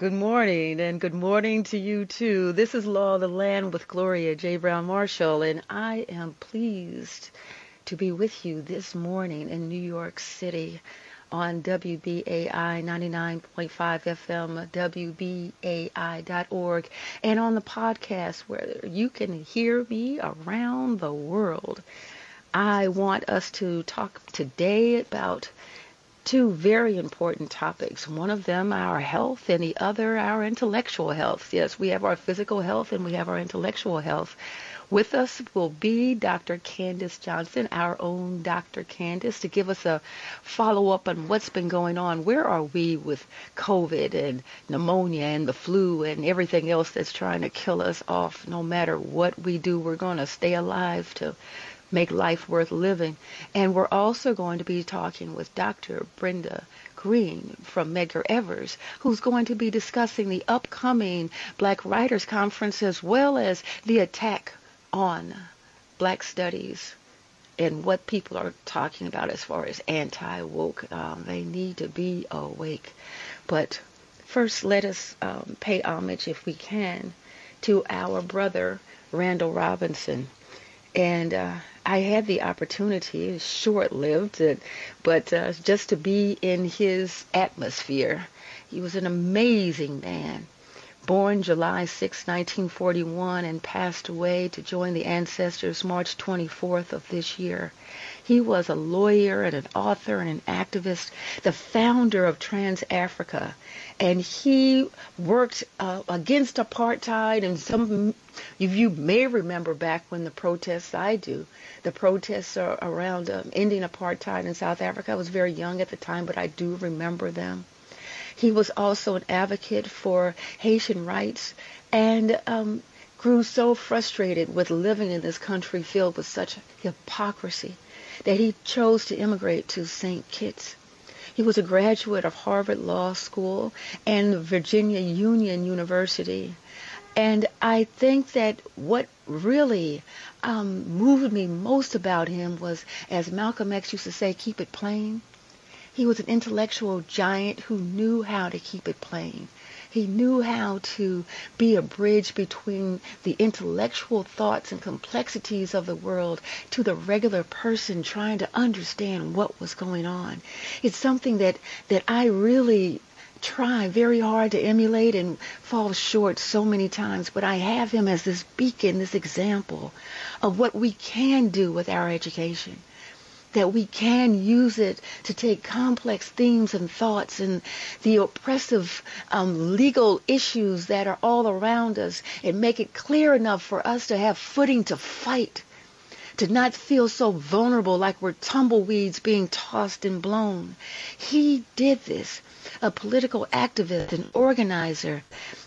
Good morning, and good morning to you too. This is Law of the Land with Gloria J. Browne-Marshall, and I am pleased to be with you this morning in New York City on WBAI 99.5 FM, WBAI.org, and on the podcast where you can hear me around the world. I want us to talk today about two very important topics. One of them, our health, and the other, our intellectual health. Yes, we have our physical health and we have our intellectual health. With us will be Dr. Candace Johnson, our own Dr. Candace, to give us a follow up on what's been going on. Where are we with COVID and pneumonia and the flu and everything else that's trying to kill us off? No matter what we do, we're going to stay alive to make life worth living. And we're also going to be talking with Dr. Brenda Greene from Medgar Evers, who's going to be discussing the upcoming Black Writers Conference as well as the attack on black studies and what people are talking about as far as anti-woke. Um, they need to be awake. But first, let us um, pay homage, if we can, to our brother, Randall Robinson. And uh, I had the opportunity, short-lived, but uh, just to be in his atmosphere. He was an amazing man. Born July 6, 1941, and passed away to join the ancestors March 24th of this year. He was a lawyer and an author and an activist, the founder of TransAfrica, and he worked uh, against apartheid. And some of you may remember back when the protests, I do, the protests around um, ending apartheid in South Africa. I was very young at the time, but I do remember them. He was also an advocate for Haitian rights and um, grew so frustrated with living in this country filled with such hypocrisy that he chose to immigrate to St. Kitts. He was a graduate of Harvard Law School and Virginia Union University. And I think that what really um, moved me most about him was, as Malcolm X used to say, keep it plain. He was an intellectual giant who knew how to keep it plain. He knew how to be a bridge between the intellectual thoughts and complexities of the world to the regular person trying to understand what was going on. It's something that, that I really try very hard to emulate and fall short so many times, but I have him as this beacon, this example of what we can do with our education that we can use it to take complex themes and thoughts and the oppressive um, legal issues that are all around us and make it clear enough for us to have footing to fight, to not feel so vulnerable like we're tumbleweeds being tossed and blown. He did this, a political activist, an organizer.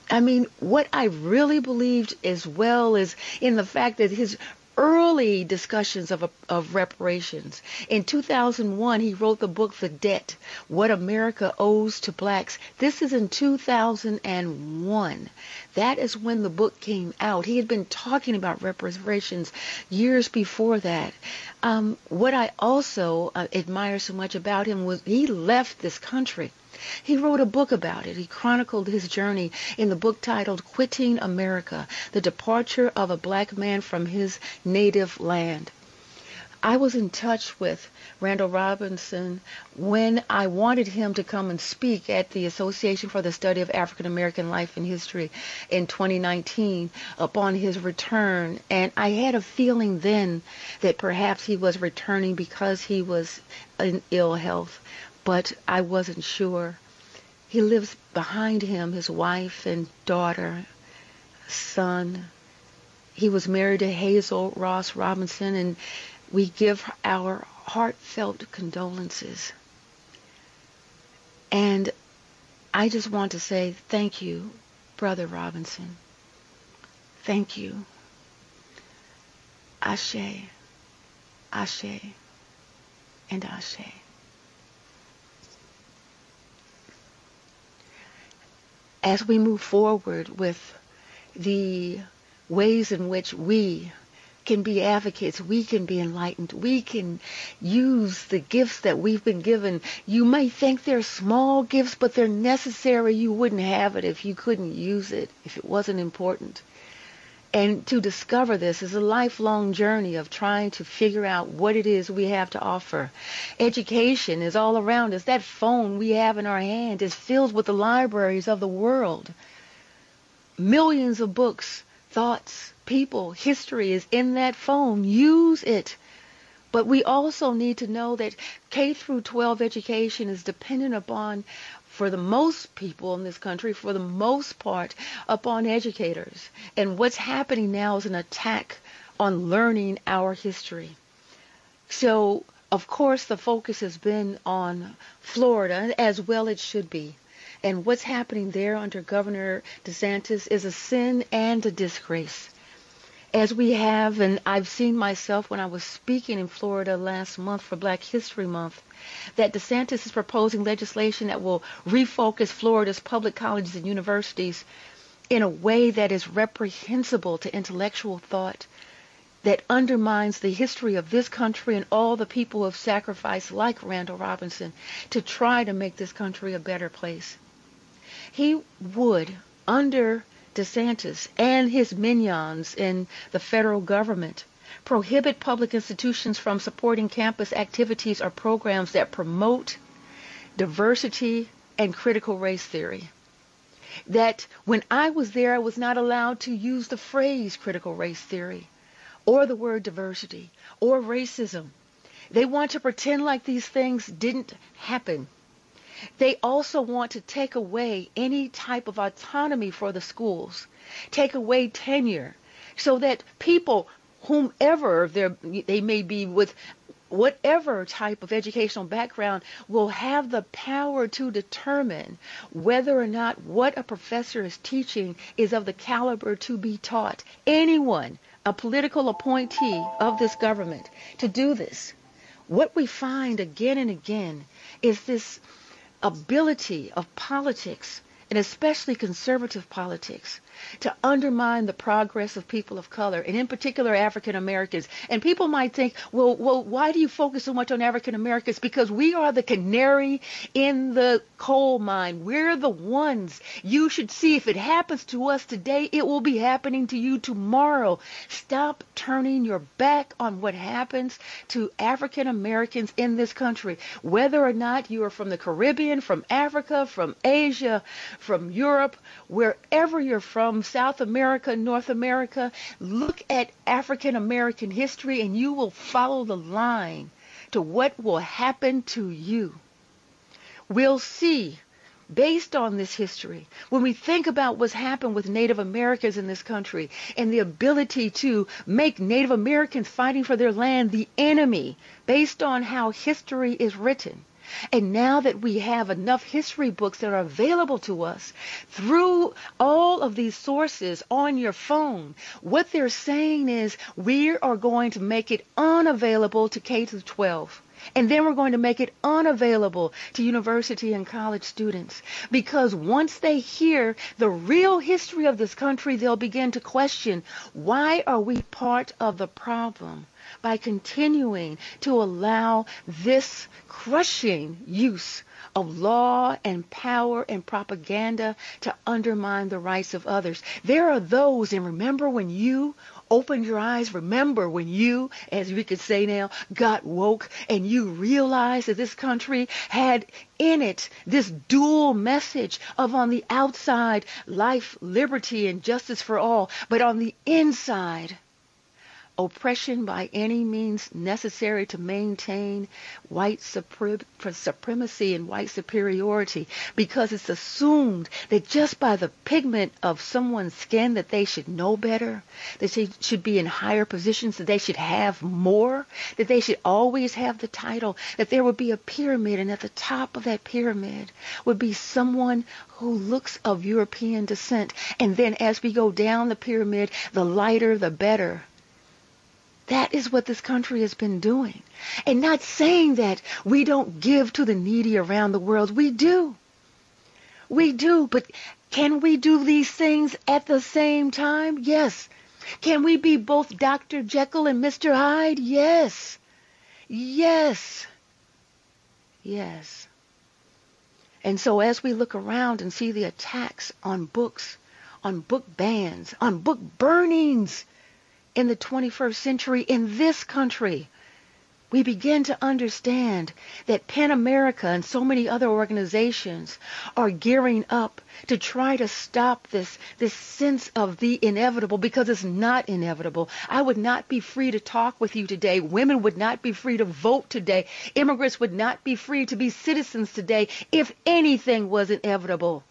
I mean, what I really believed as well is in the fact that his early discussions of, of reparations. In 2001, he wrote the book The Debt, What America Owes to Blacks. This is in 2001. That is when the book came out. He had been talking about reparations years before that. Um, what I also uh, admire so much about him was he left this country he wrote a book about it. He chronicled his journey in the book titled Quitting America, The Departure of a Black Man from His Native Land. I was in touch with Randall Robinson when I wanted him to come and speak at the Association for the Study of African American Life and History in 2019 upon his return. And I had a feeling then that perhaps he was returning because he was in ill health but I wasn't sure. He lives behind him, his wife and daughter, son. He was married to Hazel Ross Robinson, and we give our heartfelt condolences. And I just want to say thank you, Brother Robinson. Thank you. Ashe, Ashe, and Ashe. As we move forward with the ways in which we can be advocates. We can be enlightened. We can use the gifts that we've been given. You may think they're small gifts, but they're necessary. You wouldn't have it if you couldn't use it, if it wasn't important. And to discover this is a lifelong journey of trying to figure out what it is we have to offer. Education is all around us. That phone we have in our hand is filled with the libraries of the world. Millions of books, thoughts, people, history is in that phone. Use it. But we also need to know that K through 12 education is dependent upon for the most people in this country, for the most part, upon educators. And what's happening now is an attack on learning our history. So, of course, the focus has been on Florida, as well it should be. And what's happening there under Governor DeSantis is a sin and a disgrace as we have, and I've seen myself when I was speaking in Florida last month for Black History Month, that DeSantis is proposing legislation that will refocus Florida's public colleges and universities in a way that is reprehensible to intellectual thought, that undermines the history of this country and all the people who have sacrificed, like Randall Robinson, to try to make this country a better place. He would, under DeSantis and his minions in the federal government prohibit public institutions from supporting campus activities or programs that promote diversity and critical race theory. That when I was there, I was not allowed to use the phrase critical race theory or the word diversity or racism. They want to pretend like these things didn't happen they also want to take away any type of autonomy for the schools, take away tenure, so that people, whomever they may be with whatever type of educational background will have the power to determine whether or not what a professor is teaching is of the caliber to be taught. Anyone, a political appointee of this government, to do this. What we find again and again is this ability of politics, and especially conservative politics, to undermine the progress of people of color, and in particular African Americans. And people might think, well, well, why do you focus so much on African Americans? Because we are the canary in the coal mine. We're the ones you should see. If it happens to us today, it will be happening to you tomorrow. Stop turning your back on what happens to African Americans in this country. Whether or not you are from the Caribbean, from Africa, from Asia, from Europe, wherever you're from, from South America, North America, look at African American history and you will follow the line to what will happen to you. We'll see based on this history, when we think about what's happened with Native Americans in this country and the ability to make Native Americans fighting for their land the enemy based on how history is written, and now that we have enough history books that are available to us through all of these sources on your phone, what they're saying is we are going to make it unavailable to K through 12. And then we're going to make it unavailable to university and college students. Because once they hear the real history of this country, they'll begin to question, why are we part of the problem? by continuing to allow this crushing use of law and power and propaganda to undermine the rights of others. There are those, and remember when you opened your eyes, remember when you, as we could say now, got woke and you realized that this country had in it this dual message of on the outside life, liberty, and justice for all, but on the inside, oppression by any means necessary to maintain white supremacy and white superiority because it's assumed that just by the pigment of someone's skin that they should know better, that they should be in higher positions, that they should have more, that they should always have the title, that there would be a pyramid and at the top of that pyramid would be someone who looks of European descent. And then as we go down the pyramid, the lighter the better that is what this country has been doing. And not saying that we don't give to the needy around the world. We do. We do. But can we do these things at the same time? Yes. Can we be both Dr. Jekyll and Mr. Hyde? Yes. Yes. Yes. And so as we look around and see the attacks on books, on book bans, on book burnings in the 21st century in this country, we begin to understand that PEN America and so many other organizations are gearing up to try to stop this, this sense of the inevitable because it's not inevitable. I would not be free to talk with you today. Women would not be free to vote today. Immigrants would not be free to be citizens today if anything was inevitable.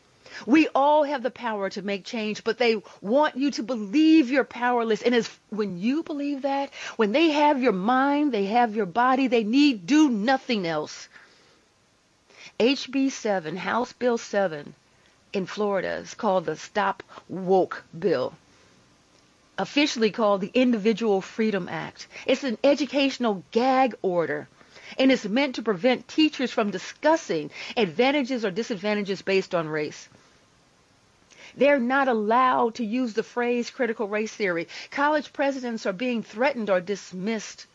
We all have the power to make change, but they want you to believe you're powerless. And as when you believe that, when they have your mind, they have your body, they need do nothing else. HB 7, House Bill 7 in Florida is called the Stop Woke Bill. Officially called the Individual Freedom Act. It's an educational gag order and it's meant to prevent teachers from discussing advantages or disadvantages based on race. They're not allowed to use the phrase critical race theory. College presidents are being threatened or dismissed.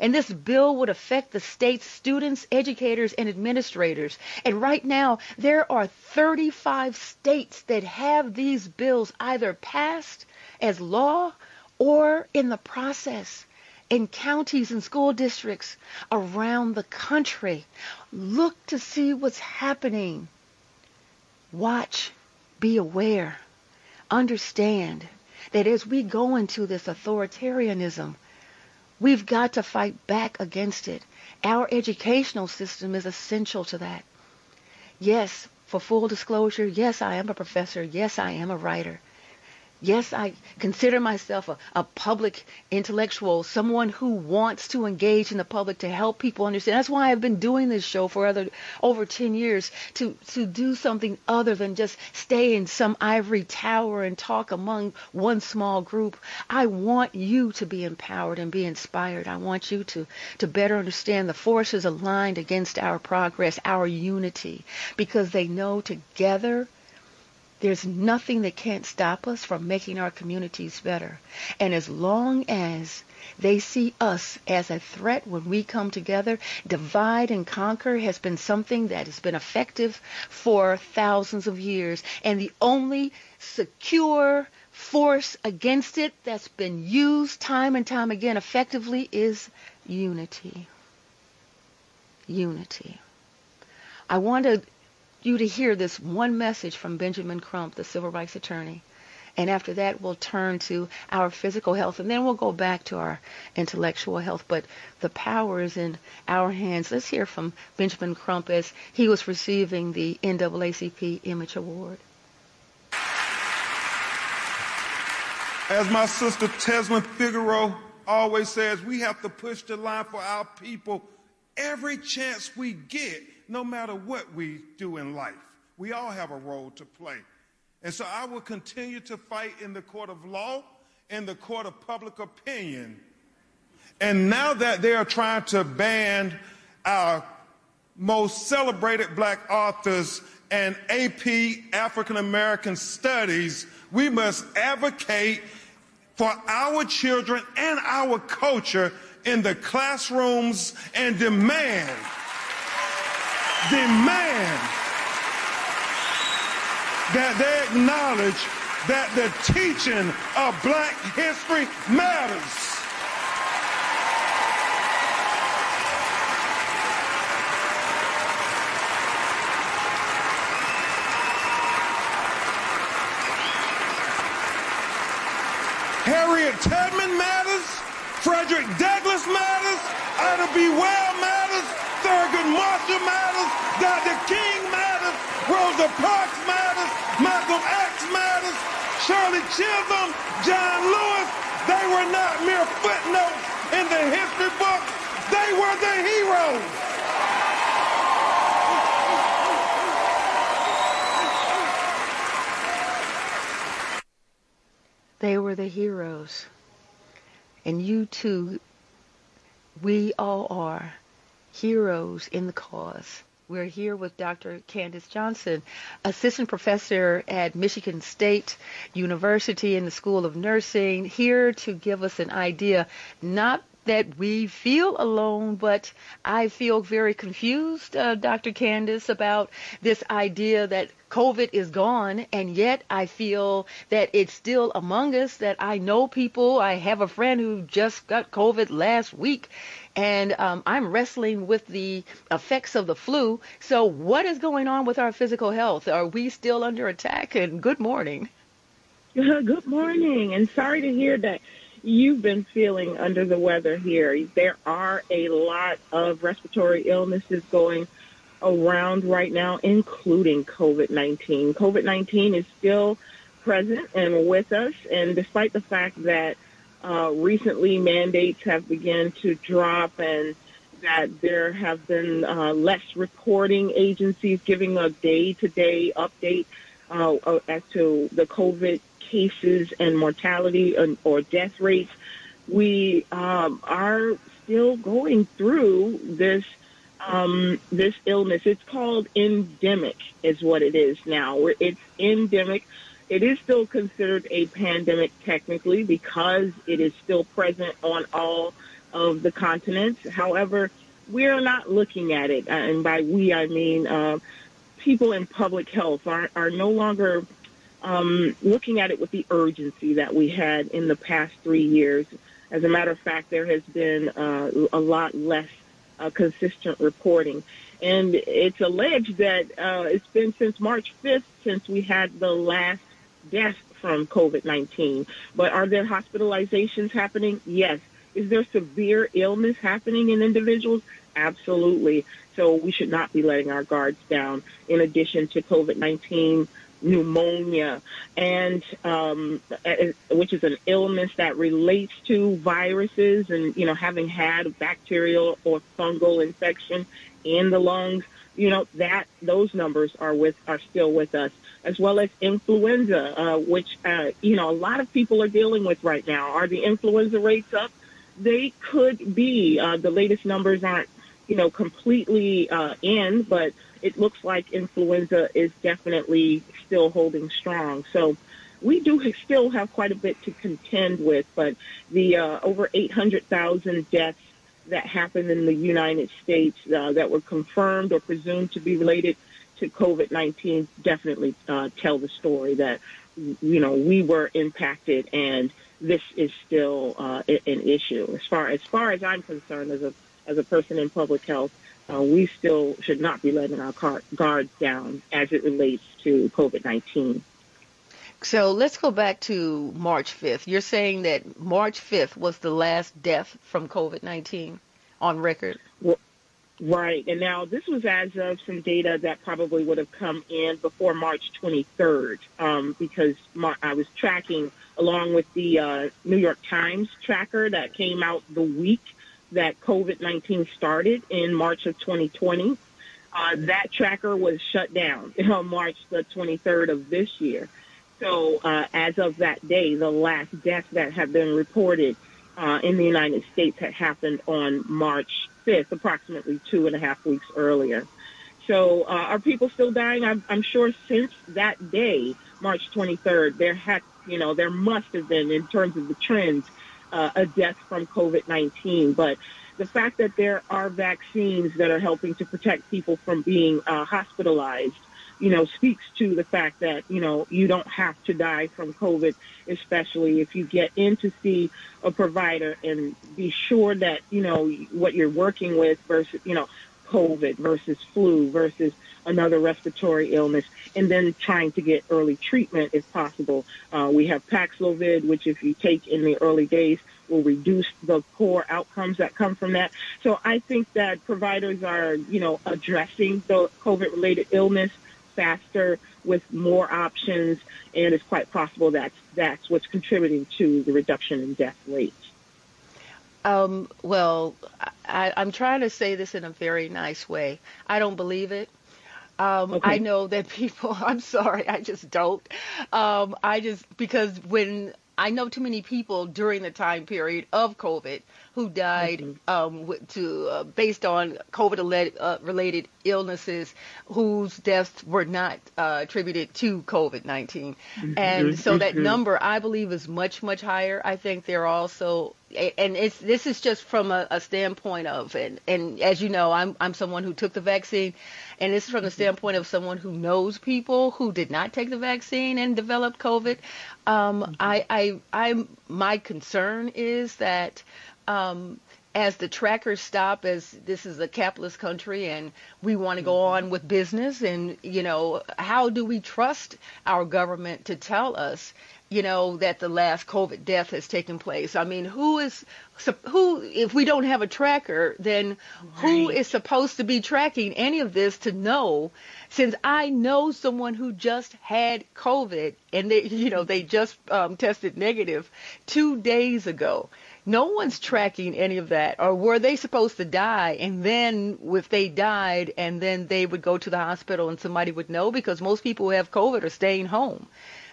And this bill would affect the state's students, educators, and administrators. And right now, there are 35 states that have these bills either passed as law or in the process in counties and school districts around the country. Look to see what's happening. Watch be aware, understand that as we go into this authoritarianism, we've got to fight back against it. Our educational system is essential to that. Yes, for full disclosure, yes, I am a professor. Yes, I am a writer. Yes, I consider myself a, a public intellectual, someone who wants to engage in the public to help people understand. That's why I've been doing this show for other, over 10 years to, to do something other than just stay in some ivory tower and talk among one small group. I want you to be empowered and be inspired. I want you to, to better understand the forces aligned against our progress, our unity, because they know together there's nothing that can't stop us from making our communities better. And as long as they see us as a threat when we come together, divide and conquer has been something that has been effective for thousands of years. And the only secure force against it that's been used time and time again effectively is unity. Unity. I want to you to hear this one message from Benjamin Crump, the civil rights attorney. And after that, we'll turn to our physical health, and then we'll go back to our intellectual health. But the power is in our hands. Let's hear from Benjamin Crump as he was receiving the NAACP Image Award. As my sister Tezlyn Figaro always says, we have to push the line for our people every chance we get no matter what we do in life. We all have a role to play. And so I will continue to fight in the court of law, in the court of public opinion. And now that they are trying to ban our most celebrated black authors and AP African American studies, we must advocate for our children and our culture in the classrooms and demand demand that they acknowledge that the teaching of black history matters. Harriet Tubman matters. Frederick Douglass matters. Ida B. Well matters. Thurgood matters, Dr. King matters, Rosa Parks matters, Malcolm X matters, Shirley Chisholm, John Lewis. They were not mere footnotes in the history books. They were the heroes. They were the heroes. And you too, we all are heroes in the cause. We're here with Dr. Candace Johnson, assistant professor at Michigan State University in the School of Nursing, here to give us an idea not that we feel alone, but I feel very confused, uh, Dr. Candace, about this idea that COVID is gone, and yet I feel that it's still among us, that I know people. I have a friend who just got COVID last week, and um, I'm wrestling with the effects of the flu. So, what is going on with our physical health? Are we still under attack? And good morning. Good morning, and sorry to hear that you've been feeling under the weather here. There are a lot of respiratory illnesses going around right now, including COVID-19. COVID-19 is still present and with us, and despite the fact that uh, recently mandates have begun to drop and that there have been uh, less reporting agencies giving a day-to-day update uh, uh as to the COVID cases and mortality or death rates, we um, are still going through this um, this illness. It's called endemic, is what it is now. It's endemic. It is still considered a pandemic technically because it is still present on all of the continents. However, we are not looking at it, and by we I mean uh, people in public health are, are no longer um, looking at it with the urgency that we had in the past three years. As a matter of fact, there has been uh, a lot less uh, consistent reporting. And it's alleged that uh, it's been since March 5th since we had the last death from COVID-19. But are there hospitalizations happening? Yes. Is there severe illness happening in individuals? Absolutely. So we should not be letting our guards down. In addition to COVID-19, pneumonia, and um, which is an illness that relates to viruses, and you know, having had a bacterial or fungal infection in the lungs, you know, that those numbers are with are still with us, as well as influenza, uh, which uh, you know a lot of people are dealing with right now. Are the influenza rates up? They could be. Uh, the latest numbers aren't you know completely uh, in, but it looks like influenza is definitely still holding strong. So we do still have quite a bit to contend with, but the uh, over 800,000 deaths that happened in the United States uh, that were confirmed or presumed to be related to COVID-19 definitely uh, tell the story that, you know, we were impacted and this is still uh, an issue. As far as far as I'm concerned, as a as a person in public health, uh, we still should not be letting our guards down as it relates to COVID-19. So let's go back to March 5th. You're saying that March 5th was the last death from COVID-19 on record? Well, right. And now this was as of some data that probably would have come in before March 23rd um, because Mar- I was tracking along with the uh, New York Times tracker that came out the week that COVID-19 started in March of 2020. Uh, that tracker was shut down on March the 23rd of this year. So uh, as of that day, the last death that had been reported uh, in the United States had happened on March 5th, approximately two and a half weeks earlier. So uh, are people still dying? I'm, I'm sure since that day, March 23rd, there had, you know, there must have been in terms of the trends uh, a death from COVID-19, but the fact that there are vaccines that are helping to protect people from being uh, hospitalized, you know, speaks to the fact that, you know, you don't have to die from COVID, especially if you get in to see a provider and be sure that, you know, what you're working with versus, you know, COVID versus flu versus another respiratory illness, and then trying to get early treatment if possible. Uh, we have Paxlovid, which if you take in the early days will reduce the poor outcomes that come from that. So I think that providers are, you know, addressing the COVID-related illness faster with more options, and it's quite possible that that's what's contributing to the reduction in death rates. Um, well, I, I'm trying to say this in a very nice way. I don't believe it. Um, okay. I know that people, I'm sorry, I just don't. Um, I just, because when I know too many people during the time period of COVID who died mm-hmm. um, to uh, based on COVID uh, related illnesses whose deaths were not uh, attributed to COVID 19. Mm-hmm. And so that number, I believe, is much, much higher. I think they're also and it's this is just from a, a standpoint of and and as you know I'm I'm someone who took the vaccine and this is from the mm-hmm. standpoint of someone who knows people who did not take the vaccine and developed COVID. Um, mm-hmm. I I I'm my concern is that um, as the trackers stop, as this is a capitalist country and we want to go mm-hmm. on with business, and you know, how do we trust our government to tell us you know, that the last COVID death has taken place. I mean, who is who? If we don't have a tracker, then right. who is supposed to be tracking any of this to know? Since I know someone who just had COVID and they, you know, they just um, tested negative two days ago. No one's tracking any of that. Or were they supposed to die? And then if they died and then they would go to the hospital and somebody would know because most people who have COVID are staying home.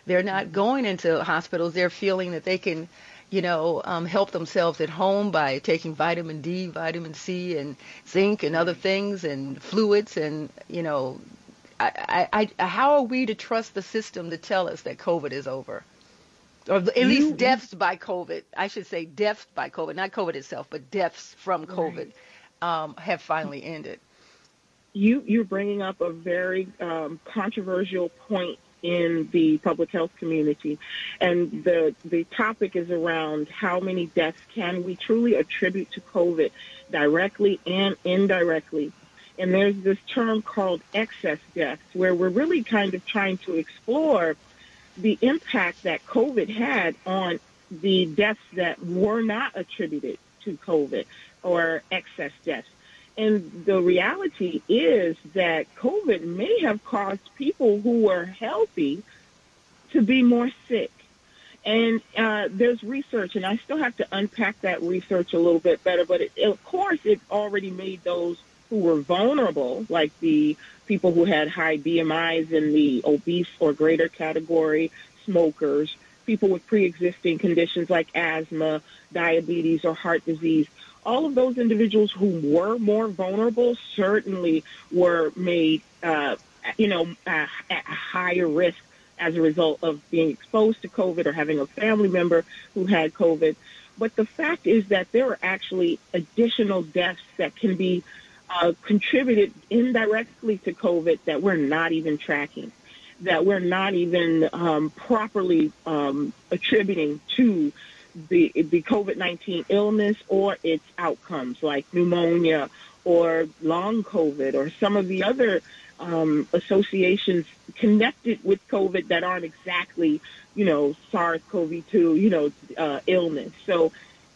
They're not going into hospitals. They're feeling that they can, you know, um, help themselves at home by taking vitamin D, vitamin C, and zinc and other things and fluids. And, you know, I, I, I, how are we to trust the system to tell us that COVID is over? Or at least you, deaths by COVID. I should say deaths by COVID, not COVID itself, but deaths from COVID right. um, have finally ended. You you're bringing up a very um, controversial point in the public health community. And the, the topic is around how many deaths can we truly attribute to COVID directly and indirectly. And there's this term called excess deaths where we're really kind of trying to explore the impact that COVID had on the deaths that were not attributed to COVID or excess deaths. And the reality is that COVID may have caused people who were healthy to be more sick. And uh, there's research, and I still have to unpack that research a little bit better. But it, of course, it already made those who were vulnerable, like the people who had high BMIs in the obese or greater category, smokers, people with pre-existing conditions like asthma, diabetes, or heart disease, all of those individuals who were more vulnerable certainly were made, uh, you know, uh, at a higher risk as a result of being exposed to COVID or having a family member who had COVID. But the fact is that there are actually additional deaths that can be uh, contributed indirectly to COVID that we're not even tracking, that we're not even um, properly um, attributing to the the COVID nineteen illness or its outcomes, like pneumonia or long COVID or some of the other um, associations connected with COVID that aren't exactly, you know, SARS-CoV-2, you know, uh, illness. So,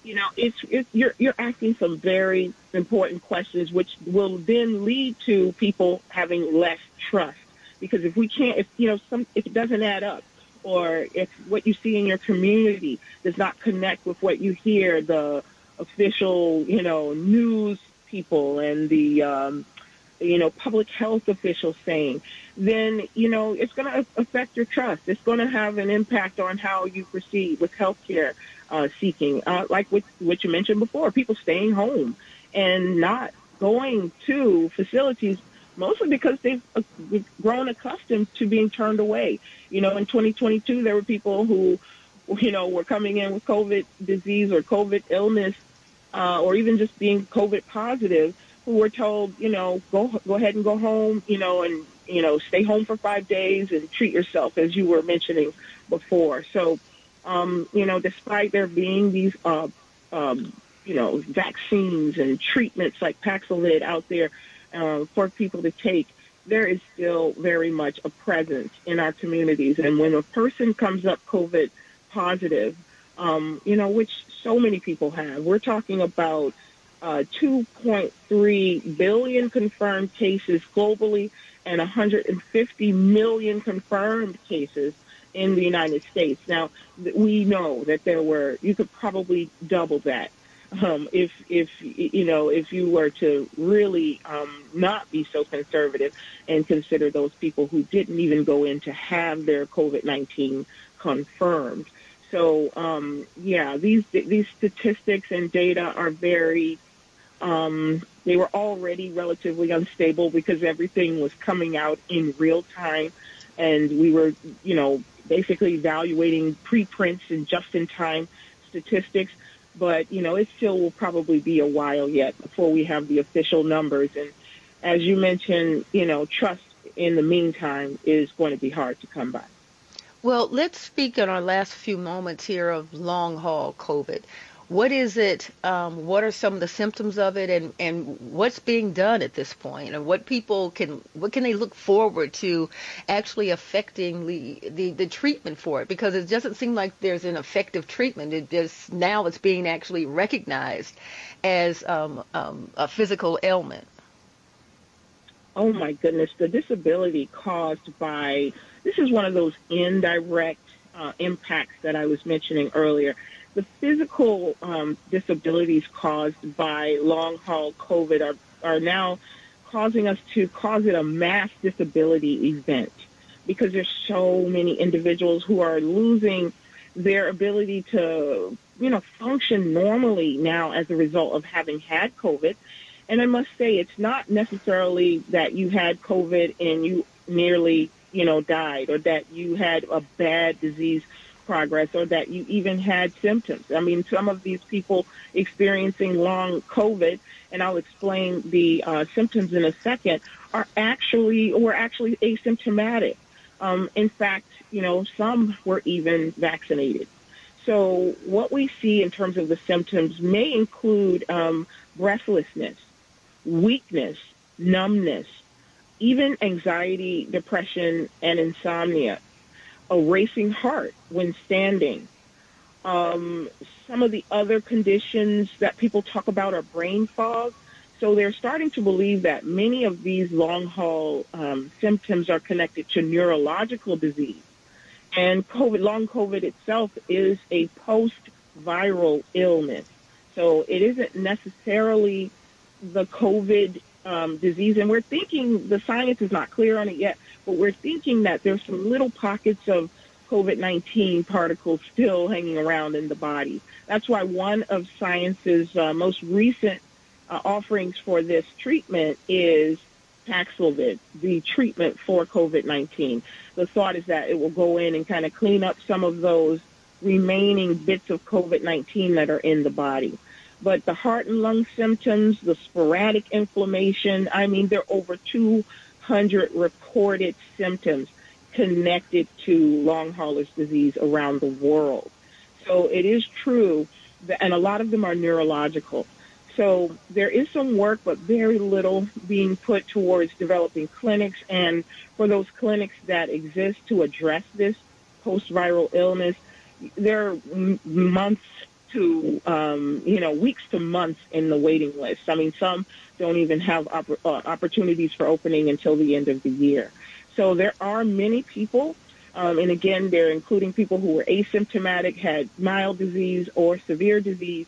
you know, it's, it's you're you're asking some very important questions, which will then lead to people having less trust. Because if we can't, if you know, some if it doesn't add up, or if what you see in your community does not connect with what you hear the official, you know, news people and the, um, you know, public health officials saying, then, you know, it's going to affect your trust. It's going to have an impact on how you proceed with healthcare uh, seeking. Uh, like what, what you mentioned before, people staying home and not going to facilities mostly because they've uh, grown accustomed to being turned away. You know, in 2022, there were people who, you know, were coming in with COVID disease or COVID illness, uh, or even just being COVID positive, who were told, you know, go go ahead and go home, you know, and you know, stay home for five days and treat yourself, as you were mentioning before. So, um, you know, despite there being these, uh, um, you know, vaccines and treatments like Paxlovid out there uh, for people to take, there is still very much a presence in our communities. And when a person comes up COVID positive, um, you know, which so many people have, we're talking about uh, 2.3 billion confirmed cases globally and 150 million confirmed cases in the United States. Now, we know that there were, you could probably double that um, if if you know if you were to really um, not be so conservative and consider those people who didn't even go in to have their COVID nineteen confirmed. So um, yeah, these these statistics and data are very. Um, they were already relatively unstable because everything was coming out in real time, and we were, you know, basically evaluating preprints and just-in-time statistics. But you know, it still will probably be a while yet before we have the official numbers. And as you mentioned, you know, trust in the meantime is going to be hard to come by. Well, let's speak in our last few moments here of long haul COVID. What is it? Um, what are some of the symptoms of it, and, and what's being done at this point? and what people can what can they look forward to actually affecting the, the, the treatment for it? Because it doesn't seem like there's an effective treatment. It just now it's being actually recognized as um, um, a physical ailment. Oh my goodness, the disability caused by this is one of those indirect uh, impacts that I was mentioning earlier. The physical um, disabilities caused by long haul COVID are, are now causing us to cause it a mass disability event because there's so many individuals who are losing their ability to, you know, function normally now as a result of having had COVID. And I must say, it's not necessarily that you had COVID and you nearly you know, died or that you had a bad disease progress or that you even had symptoms. I mean, some of these people experiencing long COVID, and I'll explain the uh, symptoms in a second, are actually were actually asymptomatic. Um, in fact, you know, some were even vaccinated. So what we see in terms of the symptoms may include um, breathlessness, weakness, numbness, even anxiety, depression, and insomnia, a racing heart when standing. Um, some of the other conditions that people talk about are brain fog. So they're starting to believe that many of these long haul um, symptoms are connected to neurological disease. And COVID, long COVID itself is a post viral illness. So it isn't necessarily the COVID um, disease, and we're thinking the science is not clear on it yet, but we're thinking that there's some little pockets of COVID-19 particles still hanging around in the body. That's why one of science's uh, most recent uh, offerings for this treatment is Paxlovid, the treatment for COVID-19. The thought is that it will go in and kind of clean up some of those remaining bits of COVID-19 that are in the body. But the heart and lung symptoms, the sporadic inflammation, I mean, there are over 200 reported symptoms connected to long haulers disease around the world. So it is true, that, and a lot of them are neurological. So there is some work, but very little being put towards developing clinics. And for those clinics that exist to address this post-viral illness, there are months to um, you know weeks to months in the waiting list. I mean, some don't even have opp- uh, opportunities for opening until the end of the year. So there are many people, um, and again, they're including people who were asymptomatic, had mild disease or severe disease,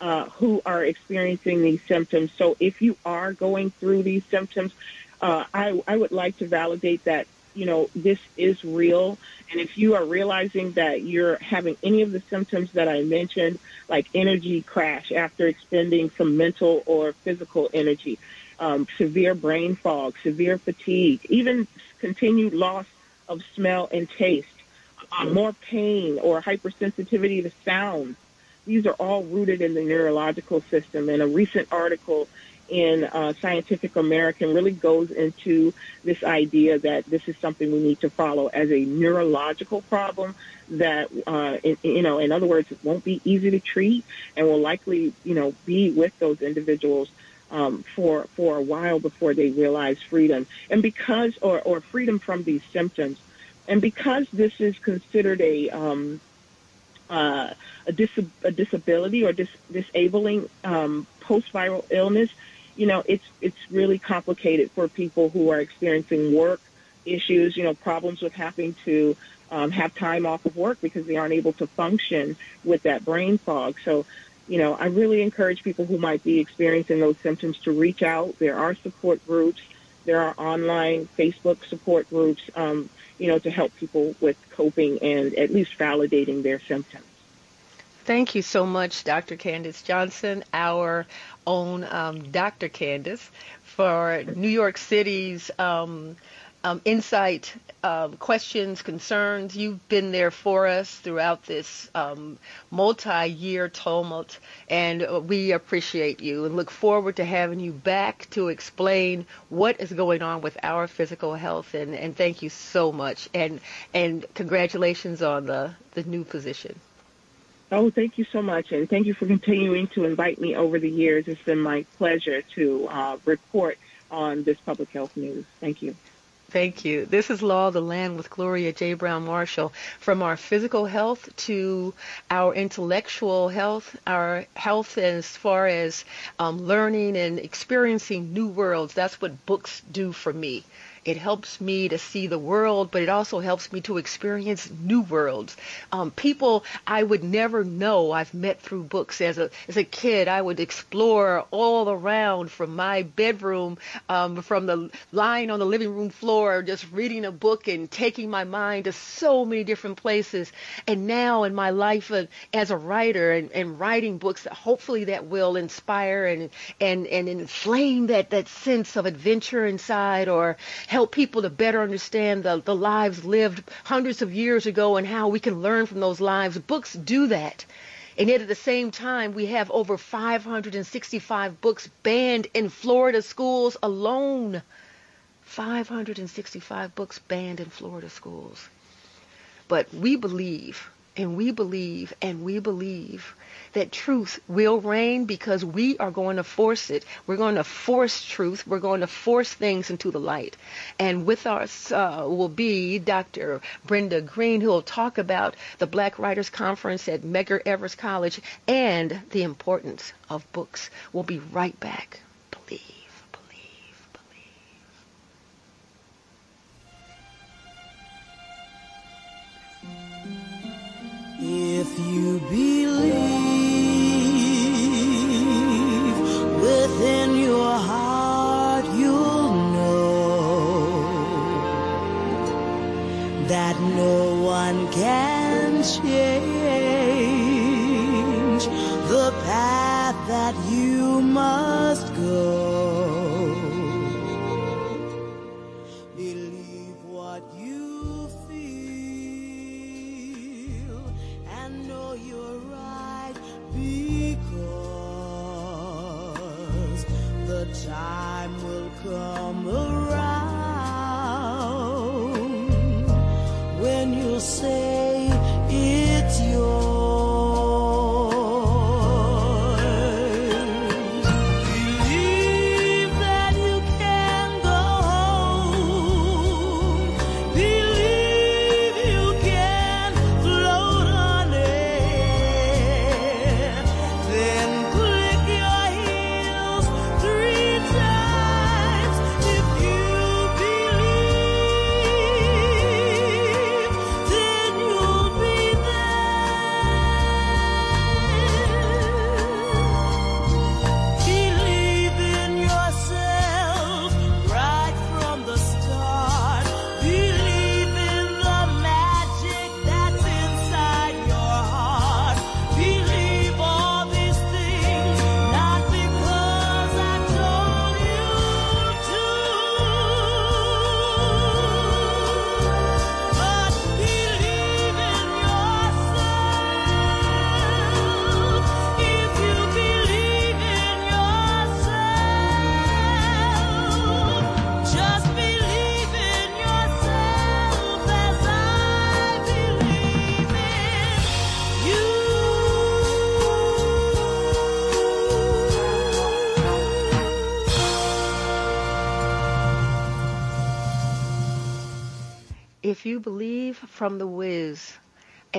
uh, who are experiencing these symptoms. So if you are going through these symptoms, uh, I, I would like to validate that you know, this is real. And if you are realizing that you're having any of the symptoms that I mentioned, like energy crash after expending some mental or physical energy, um, severe brain fog, severe fatigue, even continued loss of smell and taste, uh, more pain or hypersensitivity to sound, these are all rooted in the neurological system. And a recent article in uh, Scientific American really goes into this idea that this is something we need to follow as a neurological problem that, uh, in, you know, in other words, it won't be easy to treat and will likely, you know, be with those individuals um, for for a while before they realize freedom. And because, or, or freedom from these symptoms, and because this is considered a um, uh, a, dis- a disability or dis- disabling um, post-viral illness, you know, it's it's really complicated for people who are experiencing work issues, you know, problems with having to um, have time off of work because they aren't able to function with that brain fog. So, you know, I really encourage people who might be experiencing those symptoms to reach out. There are support groups. There are online Facebook support groups, um, you know, to help people with coping and at least validating their symptoms. Thank you so much, Dr. Candace Johnson, our own um, Dr. Candace, for New York City's um, um, insight, um, questions, concerns. You've been there for us throughout this um, multi-year tumult, and we appreciate you and look forward to having you back to explain what is going on with our physical health. And, and thank you so much, and and congratulations on the the new position. Oh, thank you so much, and thank you for continuing to invite me over the years. It's been my pleasure to uh, report on this public health news. Thank you. Thank you. This is Law of the Land with Gloria J. Browne-Marshall. From our physical health to our intellectual health, our health as far as um, learning and experiencing new worlds. That's what books do for me. It helps me to see the world, but it also helps me to experience new worlds. Um, people I would never know I've met through books. As a as a kid, I would explore all around from my bedroom, um, from the lying on the living room floor, just reading a book and taking my mind to so many different places. And now in my life uh, as a writer and, and writing books, that hopefully that will inspire and and and inflame that that sense of adventure inside or help people to better understand the, the lives lived hundreds of years ago and how we can learn from those lives. Books do that. And yet at the same time, we have over 565 books banned in Florida schools alone. 565 books banned in Florida schools. But we believe, and we believe, and we believe that truth will reign because we are going to force it. We're going to force truth. We're going to force things into the light. And with us uh, will be Dr. Brenda Greene, who will talk about the Black Writers Conference at Medgar Evers College and the importance of books. We'll be right back. Believe. believe, believe. If you believe within your heart you'll know that no one can change the path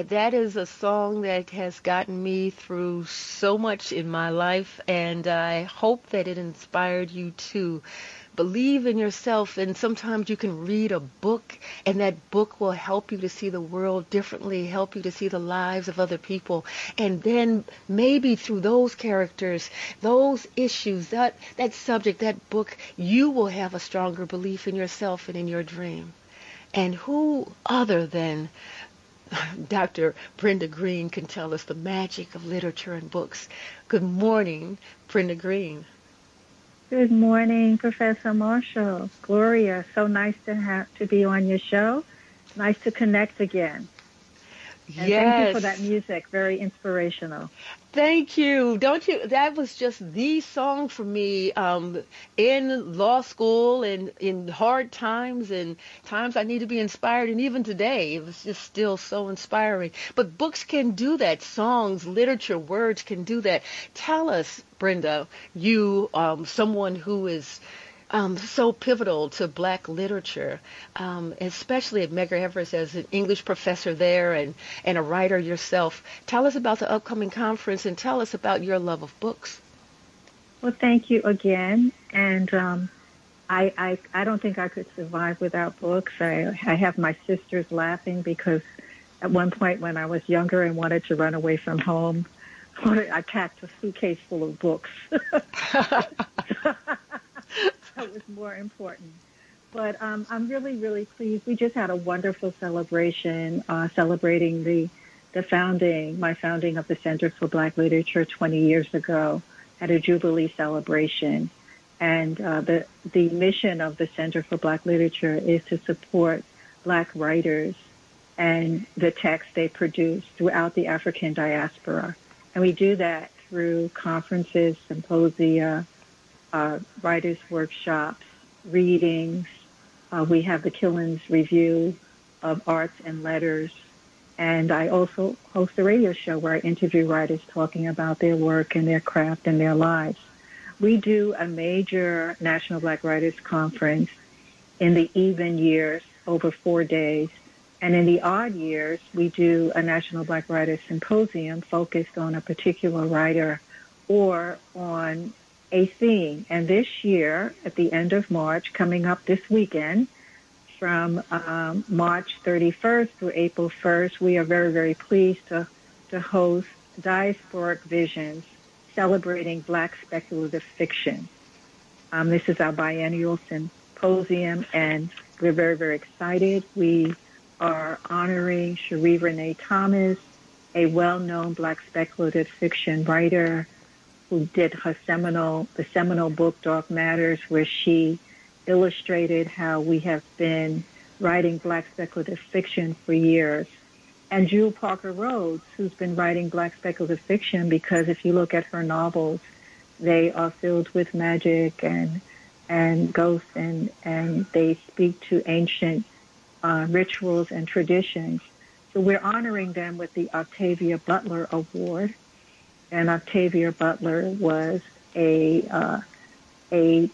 that is a song that has gotten me through so much in my life, and I hope that it inspired you too. believe in yourself and sometimes you can read a book and that book will help you to see the world differently, help you to see the lives of other people. And then maybe through those characters, those issues, that, that subject, that book, you will have a stronger belief in yourself and in your dream. And who other than Dr. Brenda Greene can tell us the magic of literature and books. Good morning, Brenda Greene. Good morning, Professor Marshall. Gloria, so nice to have to be on your show. Nice to connect again. And yes. Thank you for that music. Very inspirational. Thank you. Don't you? That was just the song for me um, in law school and in hard times and times I need to be inspired. And even today, it was just still so inspiring. But books can do that. Songs, literature, words can do that. Tell us, Brenda, you, um, someone who is um, so pivotal to black literature, um, especially at Medgar Evers as an English professor there and, and a writer yourself. Tell us about the upcoming conference and tell us about your love of books. Well, thank you again. And um, I, I, I don't think I could survive without books. I, I have my sisters laughing because at one point when I was younger and wanted to run away from home, I packed a suitcase full of books. that was more important. But um, I'm really, really pleased. We just had a wonderful celebration uh, celebrating the the founding, my founding of the Center for Black Literature 20 years ago, at a Jubilee celebration. And uh, the the mission of the Center for Black Literature is to support Black writers and the texts they produce throughout the African diaspora. And we do that through conferences, symposia, uh, writers' workshops, readings. Uh, we have the Killens Review of Arts and Letters. And I also host a radio show where I interview writers talking about their work and their craft and their lives. We do a major National Black Writers Conference in the even years over four days. And in the odd years, we do a National Black Writers Symposium focused on a particular writer or on a theme. And this year, at the end of March, coming up this weekend, from um, March 31st through April 1st, we are very, very pleased to, to host Diasporic Visions, celebrating Black speculative fiction. Um, this is our biennial symposium, and we're very, very excited. We are honoring Sheree Renée Thomas, a well-known Black speculative fiction writer, who did her seminal, the seminal book Dark Matters, where she illustrated how we have been writing black speculative fiction for years. And Jewell Parker Rhodes, who's been writing black speculative fiction because if you look at her novels, they are filled with magic and and ghosts and and they speak to ancient uh, rituals and traditions. So we're honoring them with the Octavia Butler Award and Octavia Butler was a uh, a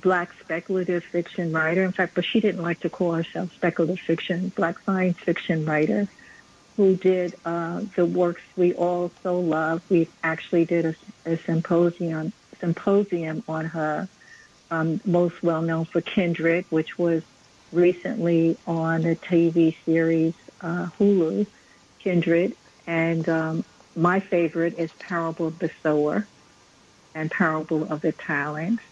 black speculative fiction writer. In fact, but she didn't like to call herself speculative fiction, black science fiction writer, who did uh, the works we all so love. We actually did a, a symposium symposium on her, um, most well known for Kindred, which was recently on the TV series uh, Hulu, Kindred, and um, my favorite is Parable of the Sower and Parable of the Talents.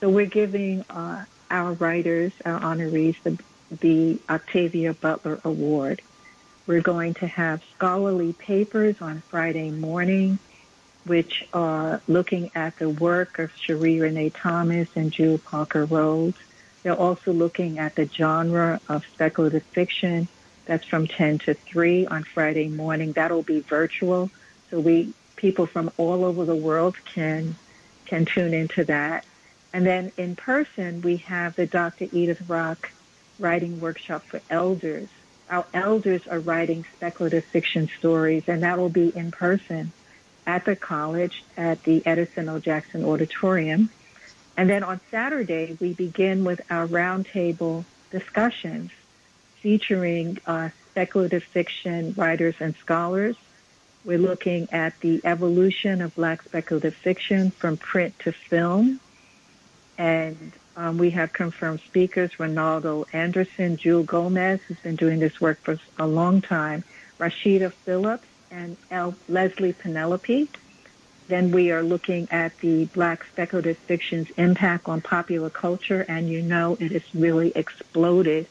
So we're giving uh, our writers, our honorees, the, the Octavia Butler Award. We're going to have scholarly papers on Friday morning, which are looking at the work of Sheree Renée Thomas and Jewell Parker Rhodes. They're also looking at the genre of speculative fiction that's from 10 to 3 on Friday morning. That'll be virtual. So we, people from all over the world can, can tune into that. And then in person, we have the Dr. Edith Rock writing workshop for elders. Our elders are writing speculative fiction stories, and that will be in person at the college at the Edison O. Jackson Auditorium. And then on Saturday, we begin with our roundtable discussions featuring uh, speculative fiction writers and scholars. We're looking at the evolution of black speculative fiction from print to film. And Um, we have confirmed speakers, Reynaldo Anderson, Jewelle Gomez, who's been doing this work for a long time, Rasheedah Phillips, and Leslye Penelope. Then we are looking at the black speculative fiction's impact on popular culture, and you know it has really exploded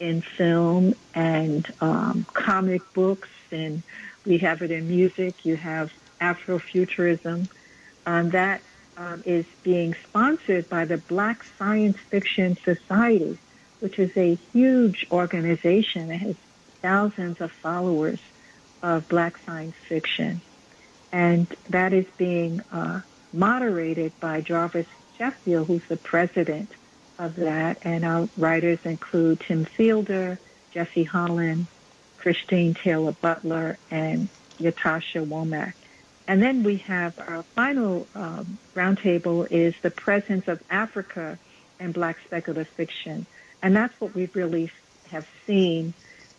in film and um, comic books, and we have it in music. You have Afrofuturism. Um, that um, is being sponsored by the Black Science Fiction Society, which is a huge organization. It has thousands of followers of black science fiction. And that is being uh, moderated by Jarvis Sheffield, who's the president of that. And our writers include Tim Fielder, Jesse Holland, Christine Taylor Butler, and Ytasha Womack. And then we have our final um, roundtable is the presence of Africa in Black speculative fiction. And that's what we really have seen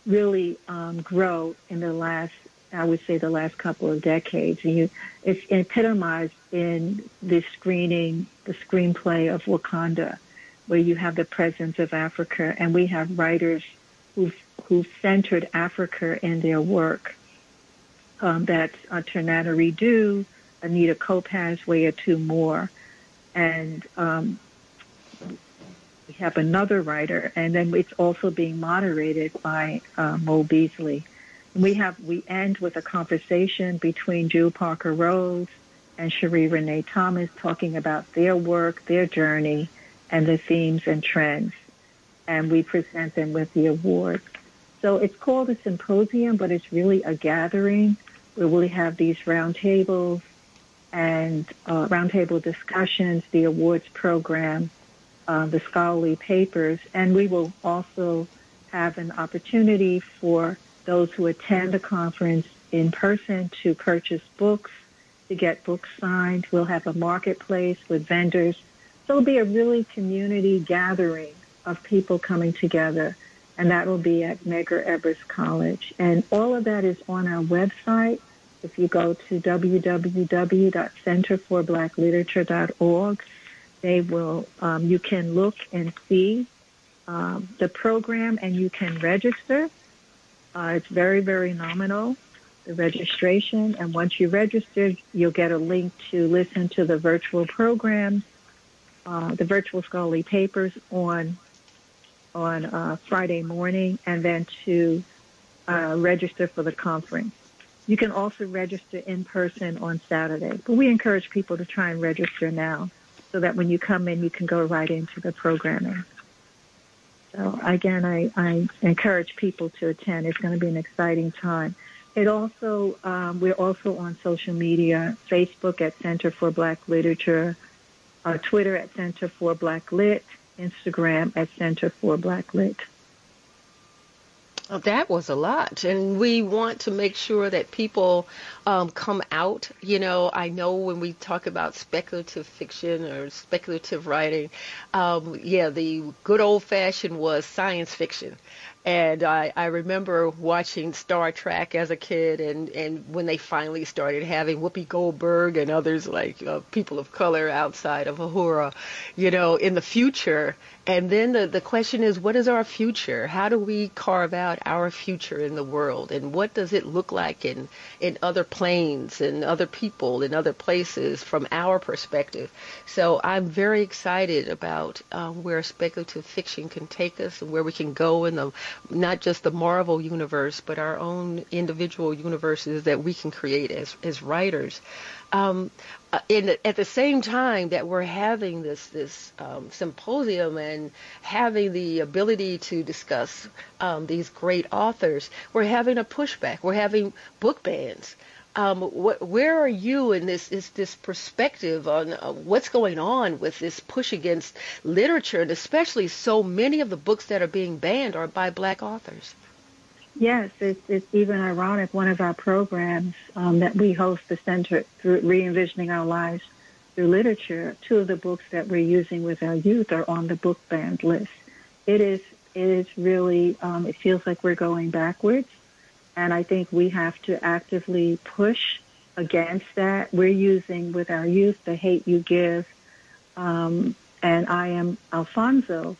really um, grow in the last, I would say, the last couple of decades. You, it's epitomized in the screening, the screenplay of Wakanda, where you have the presence of Africa, and we have writers who've, who've centered Africa in their work. Um, that's uh, Tananarive Due, Anita Kopacz, Waya Two More, and um, we have another writer, and then it's also being moderated by uh, Mo Beasley. We have we end with a conversation between Jewell Parker Rhodes and Sheree Renée Thomas talking about their work, their journey, and the themes and trends, and we present them with the award. So it's called a symposium, but it's really a gathering where we have these roundtables and uh, roundtable discussions, the awards program, uh, the scholarly papers, and we will also have an opportunity for those who attend the conference in person to purchase books, to get books signed. We'll have a marketplace with vendors. So it'll be a really community gathering of people coming together, and that will be at Medgar Evers College. And all of that is on our website. If you go to www.centerforblackLiterature.org, they will, um, you can look and see um, the program and you can register. Uh, it's very, very nominal, the registration. And once you register, you'll get a link to listen to the virtual programs, uh, the virtual scholarly papers on on uh, Friday morning, and then to uh, register for the conference. You can also register in person on Saturday, but we encourage people to try and register now so that when you come in, you can go right into the programming. So again, I, I encourage people to attend. It's going to be an exciting time. It also, um, we're also on social media, Facebook at Center for Black Literature, uh, Twitter at Center for Black Lit, Instagram at Center for Black Lit. Oh, that was a lot, and we want to make sure that people um, come out. You know, I know when we talk about speculative fiction or speculative writing, um, yeah, the good old fashioned was science fiction. And I, I remember watching Star Trek as a kid, and, and when they finally started having Whoopi Goldberg and others like uh, people of color outside of Uhura, you know, in the future. And then the, the question is, what is our future? How do we carve out our future in the world? And what does it look like in, in other planes and other people in other places from our perspective? So I'm very excited about uh, where speculative fiction can take us and where we can go in the not just the Marvel universe, but our own individual universes that we can create as as writers. Um, uh, in, at the same time that we're having this this um, symposium and having the ability to discuss um, these great authors, we're having a pushback. We're having book bans. Um, wh- where are you in this is this perspective on uh, what's going on with this push against literature, and especially so many of the books that are being banned are by black authors? Yes, it's, it's even ironic. One of our programs um, that we host, the Center through Re-envisioning Our Lives Through Literature, two of the books that we're using with our youth are on the book banned list. It is it is really um, it feels like we're going backwards, and I think we have to actively push against that. We're using with our youth the Hate you Give um, and I am Alfonso.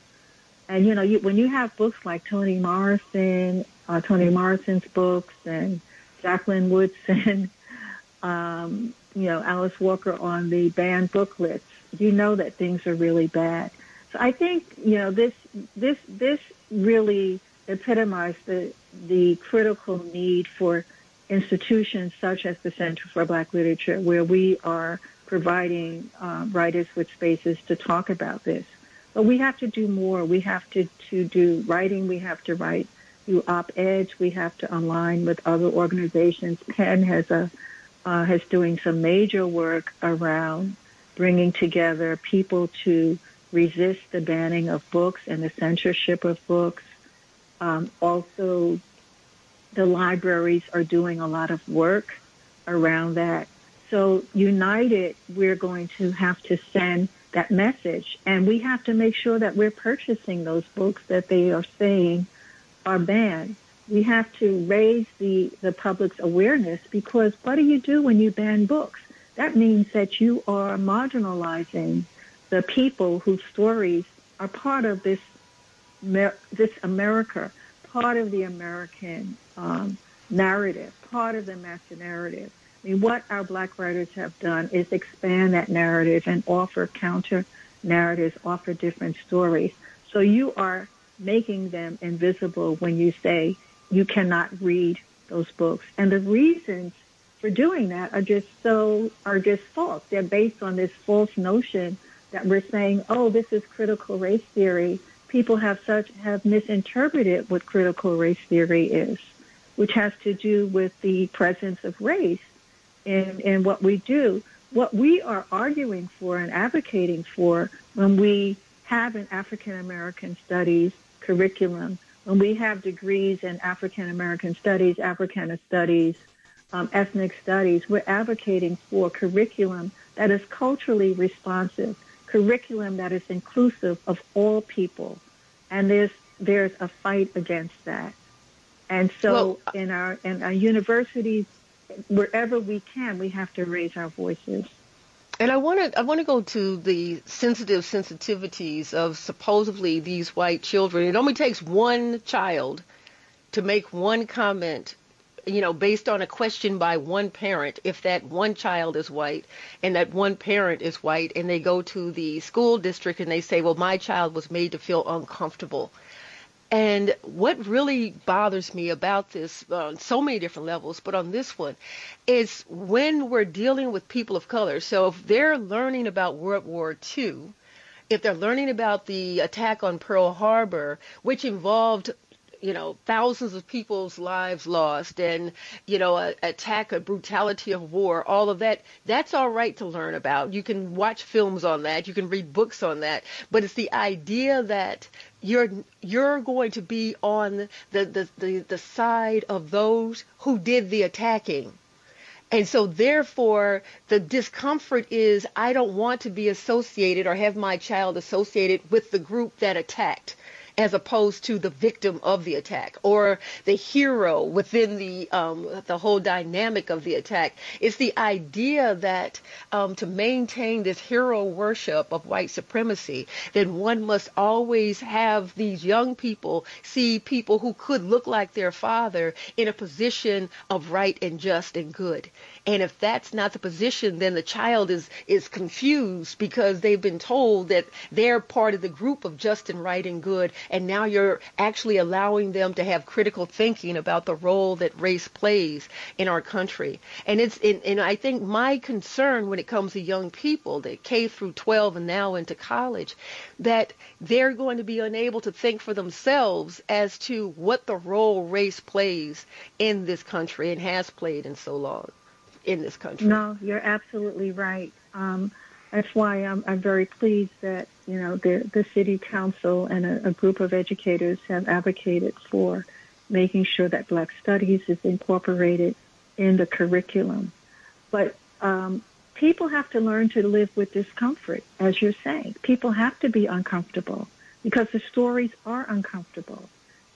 And you know, you, when you have books like Toni Morrison, uh, Toni Morrison's books, and Jacqueline Woodson, um, you know, Alice Walker on the banned booklets, you know that things are really bad. So I think you know this this this really epitomized the the critical need for institutions such as the Center for Black Literature, where we are providing uh, writers with spaces to talk about this. But we have to do more. We have to, to do writing. We have to write do op-eds. We have to align with other organizations. PEN has a uh, has doing some major work around bringing together people to resist the banning of books and the censorship of books. Um, also, the libraries are doing a lot of work around that. So united, we're going to have to send that message. And we have to make sure that we're purchasing those books that they are saying are banned. We have to raise the, the public's awareness because what do you do when you ban books? That means that you are marginalizing the people whose stories are part of this this America, part of the American um, narrative, part of the master narrative. I mean, what our black writers have done is expand that narrative and offer counter narratives, offer different stories. So you are making them invisible when you say you cannot read those books. And the reasons for doing that are just so, are just false. They're based on this false notion that we're saying, oh, this is critical race theory. People have such, have misinterpreted what critical race theory is, which has to do with the presence of race in, in what we do. What we are arguing for and advocating for when we have an African American studies curriculum, when we have degrees in African American studies, Africana studies, um, ethnic studies, we're advocating for curriculum that is culturally responsive, curriculum that is inclusive of all people. And there's there's a fight against that. And so well, in our in our universities, wherever we can, we have to raise our voices. And I want to I want to go to the sensitive sensitivities of supposedly these white children. It only takes one child to make one comment, you know, based on a question by one parent. If that one child is white and that one parent is white, and they go to the school district and they say, "Well, my child was made to feel uncomfortable." And what really bothers me about this on so many different levels, but on this one, is when we're dealing with people of color. So if they're learning about World War II, if they're learning about the attack on Pearl Harbor, which involved you know thousands of people's lives lost and you know a, attack a brutality of war all of that that's all right to learn about. You can watch films on that. You can read books on that. But it's the idea that you're you're going to be on the, the, the, the side of those who did the attacking. And so therefore the discomfort is I don't want to be associated or have my child associated with the group that attacked as opposed to the victim of the attack or the hero within the um, the whole dynamic of the attack. It's the idea that um, to maintain this hero worship of white supremacy, then one must always have these young people see people who could look like their father in a position of right and just and good. And if that's not the position, then the child is is confused because they've been told that they're part of the group of just and right and good, and now you're actually allowing them to have critical thinking about the role that race plays in our country. And it's and, and I think my concern when it comes to young people, that K through 12 and now into college, that they're going to be unable to think for themselves as to what the role race plays in this country and has played in so long in this country. No, you're absolutely right. Um, that's why I'm, I'm very pleased that you know the the city council and a, a group of educators have advocated for making sure that Black Studies is incorporated in the curriculum. But um, people have to learn to live with discomfort, as you're saying. People have to be uncomfortable because the stories are uncomfortable.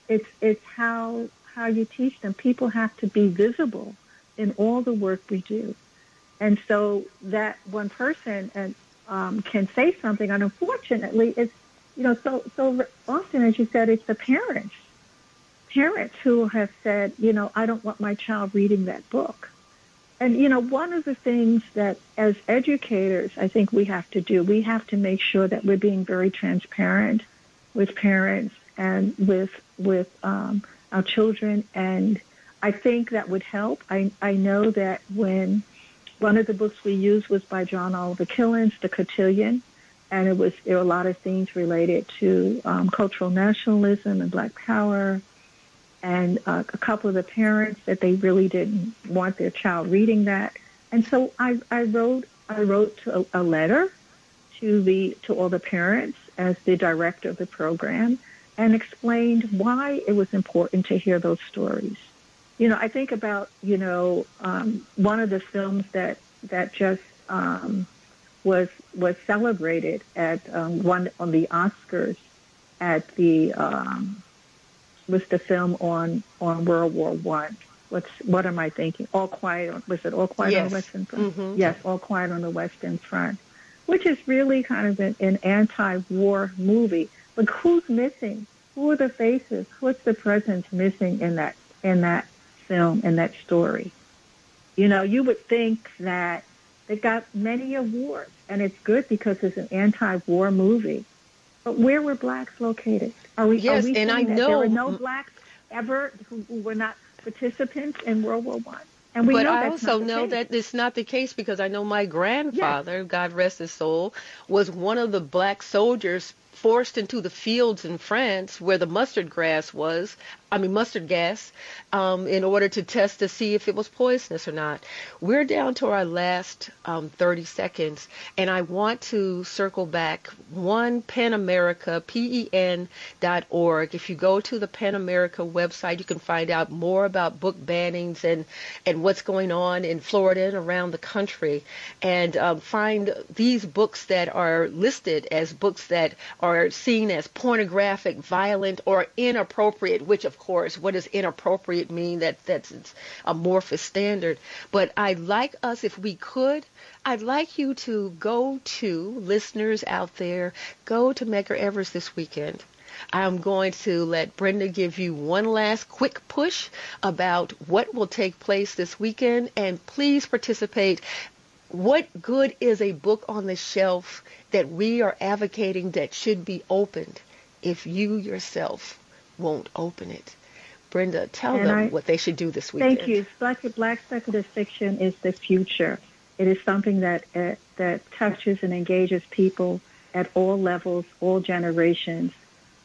It's it's how how you teach them. People have to be visible in all the work we do. And so that one person, and um, can say something. And unfortunately, it's you know so so often, as you said, it's the parents parents who have said, you know, I don't want my child reading that book. And, you know, one of the things that as educators, I think we have to do, we have to make sure that we're being very transparent with parents and with, with um, our children. And I think that would help. I, I know that when one of the books we used was by John Oliver Killens, The Cotillion, and it was, there were a lot of things related to um, cultural nationalism and black power and uh, a couple of the parents that they really didn't want their child reading that. And so I, I wrote I wrote a, a letter to the to all the parents as the director of the program and explained why it was important to hear those stories. You know, I think about you know um, one of the films that that just um, was was celebrated at um, one on the Oscars at the um, was the film on on World War One. What's what am I thinking? All Quiet on, was it All Quiet yes. on the Western Front? Mm-hmm. Yes, All Quiet on the Western Front, which is really kind of an, an anti-war movie. But who's missing? Who are the faces? What's the presence missing in that in that film and that story? You know, you would think that it got many awards, and it's good because it's an anti-war movie. But where were blacks located? Are we? Yes, are we and I that know there were no blacks ever who, who were not participants in World War One. And we but I also know case. that it's not the case because I know my grandfather, God rest his soul, was one of the black soldiers forced into the fields in France where the mustard grass was, I mean mustard gas, um, in order to test to see if it was poisonous or not. We're down to our last um, 30 seconds, and I want to circle back. One PEN America, P-E-N dot org. If you go to the PEN America website, you can find out more about book bannings and and what's going on in Florida and around the country, and um, find these books that are listed as books that are seen as pornographic, violent, or inappropriate. Which, of course, what does inappropriate mean? That that's amorphous standard. But I'd like us, if we could, I'd like you to go to listeners out there, go to Medgar Evers this weekend. I'm going to let Brenda give you one last quick push about what will take place this weekend, and please participate. What good is a book on the shelf that we are advocating that should be opened if you yourself won't open it? Brenda, tell And them I- what they should do this weekend. Thank you. Black, black speculative fiction is the future. It is something that uh, that touches and engages people at all levels, all generations,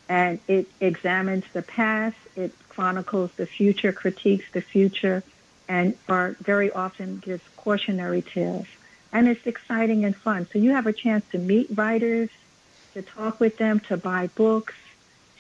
and it examines the past. It chronicles the future, critiques the future, and are very often gives cautionary tales. And it's exciting and fun. So you have a chance to meet writers, to talk with them, to buy books,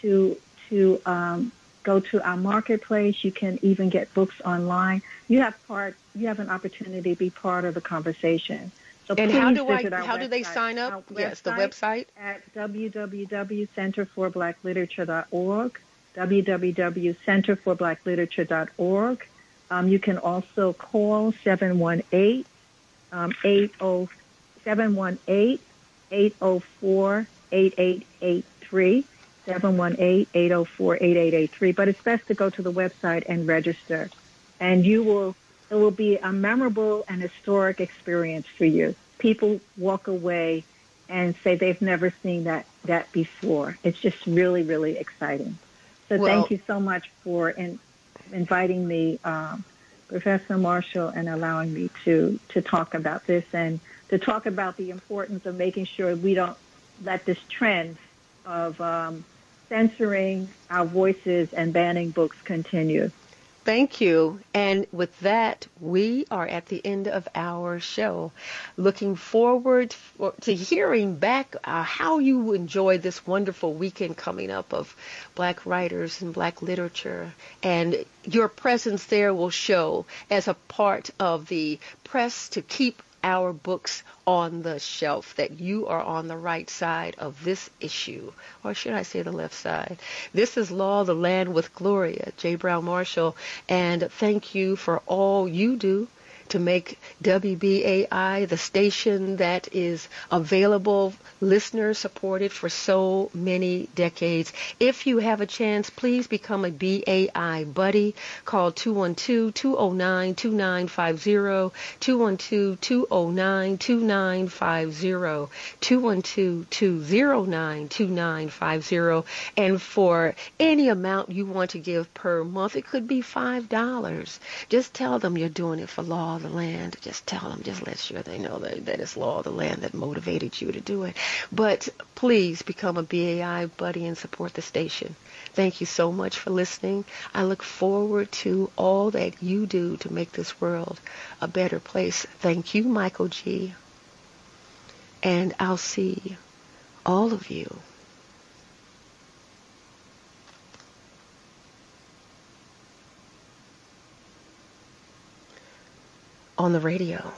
to to um, go to our marketplace. You can even get books online. You have part. You have an opportunity to be part of the conversation. So and how do I? How do they website. sign up? Yes, the website. at www.centerforblackLiterature.org, www.centerforblackLiterature.org. Um, you can also call 718 um, 718-804-8883, 718-804-8883. But it's best to go to the website and register. And you will, it will be a memorable and historic experience for you. People walk away and say they've never seen that, that before. It's just really, really exciting. So Well- thank you so much for in, inviting me, um, Professor Marshall, and allowing me to, to talk about this and to talk about the importance of making sure we don't let this trend of um, censoring our voices and banning books continue. Thank you. And with that, we are at the end of our show. Looking forward for, to hearing back uh, how you enjoyed this wonderful weekend coming up of black writers and black literature. And your presence there will show as a part of the press to keep our books on the shelf, that you are on the right side of this issue, or should I say the left side. This is Law the Land with Gloria, J. Browne-Marshall, and thank you for all you do to make WBAI the station that is available, listener supported for so many decades. If you have a chance, please become a BAI buddy. Call 212-209-2950, 212-209-2950, 212-209-2950. And for any amount you want to give per month, it could be $5. Just tell them you're doing it for law the land. Just tell them, just let sure they know that, that it's law of the land that motivated you to do it. But please become a BAI buddy and support the station. Thank you so much for listening. I look forward to all that you do to make this world a better place. Thank you, Michael G. And I'll see all of you on the radio.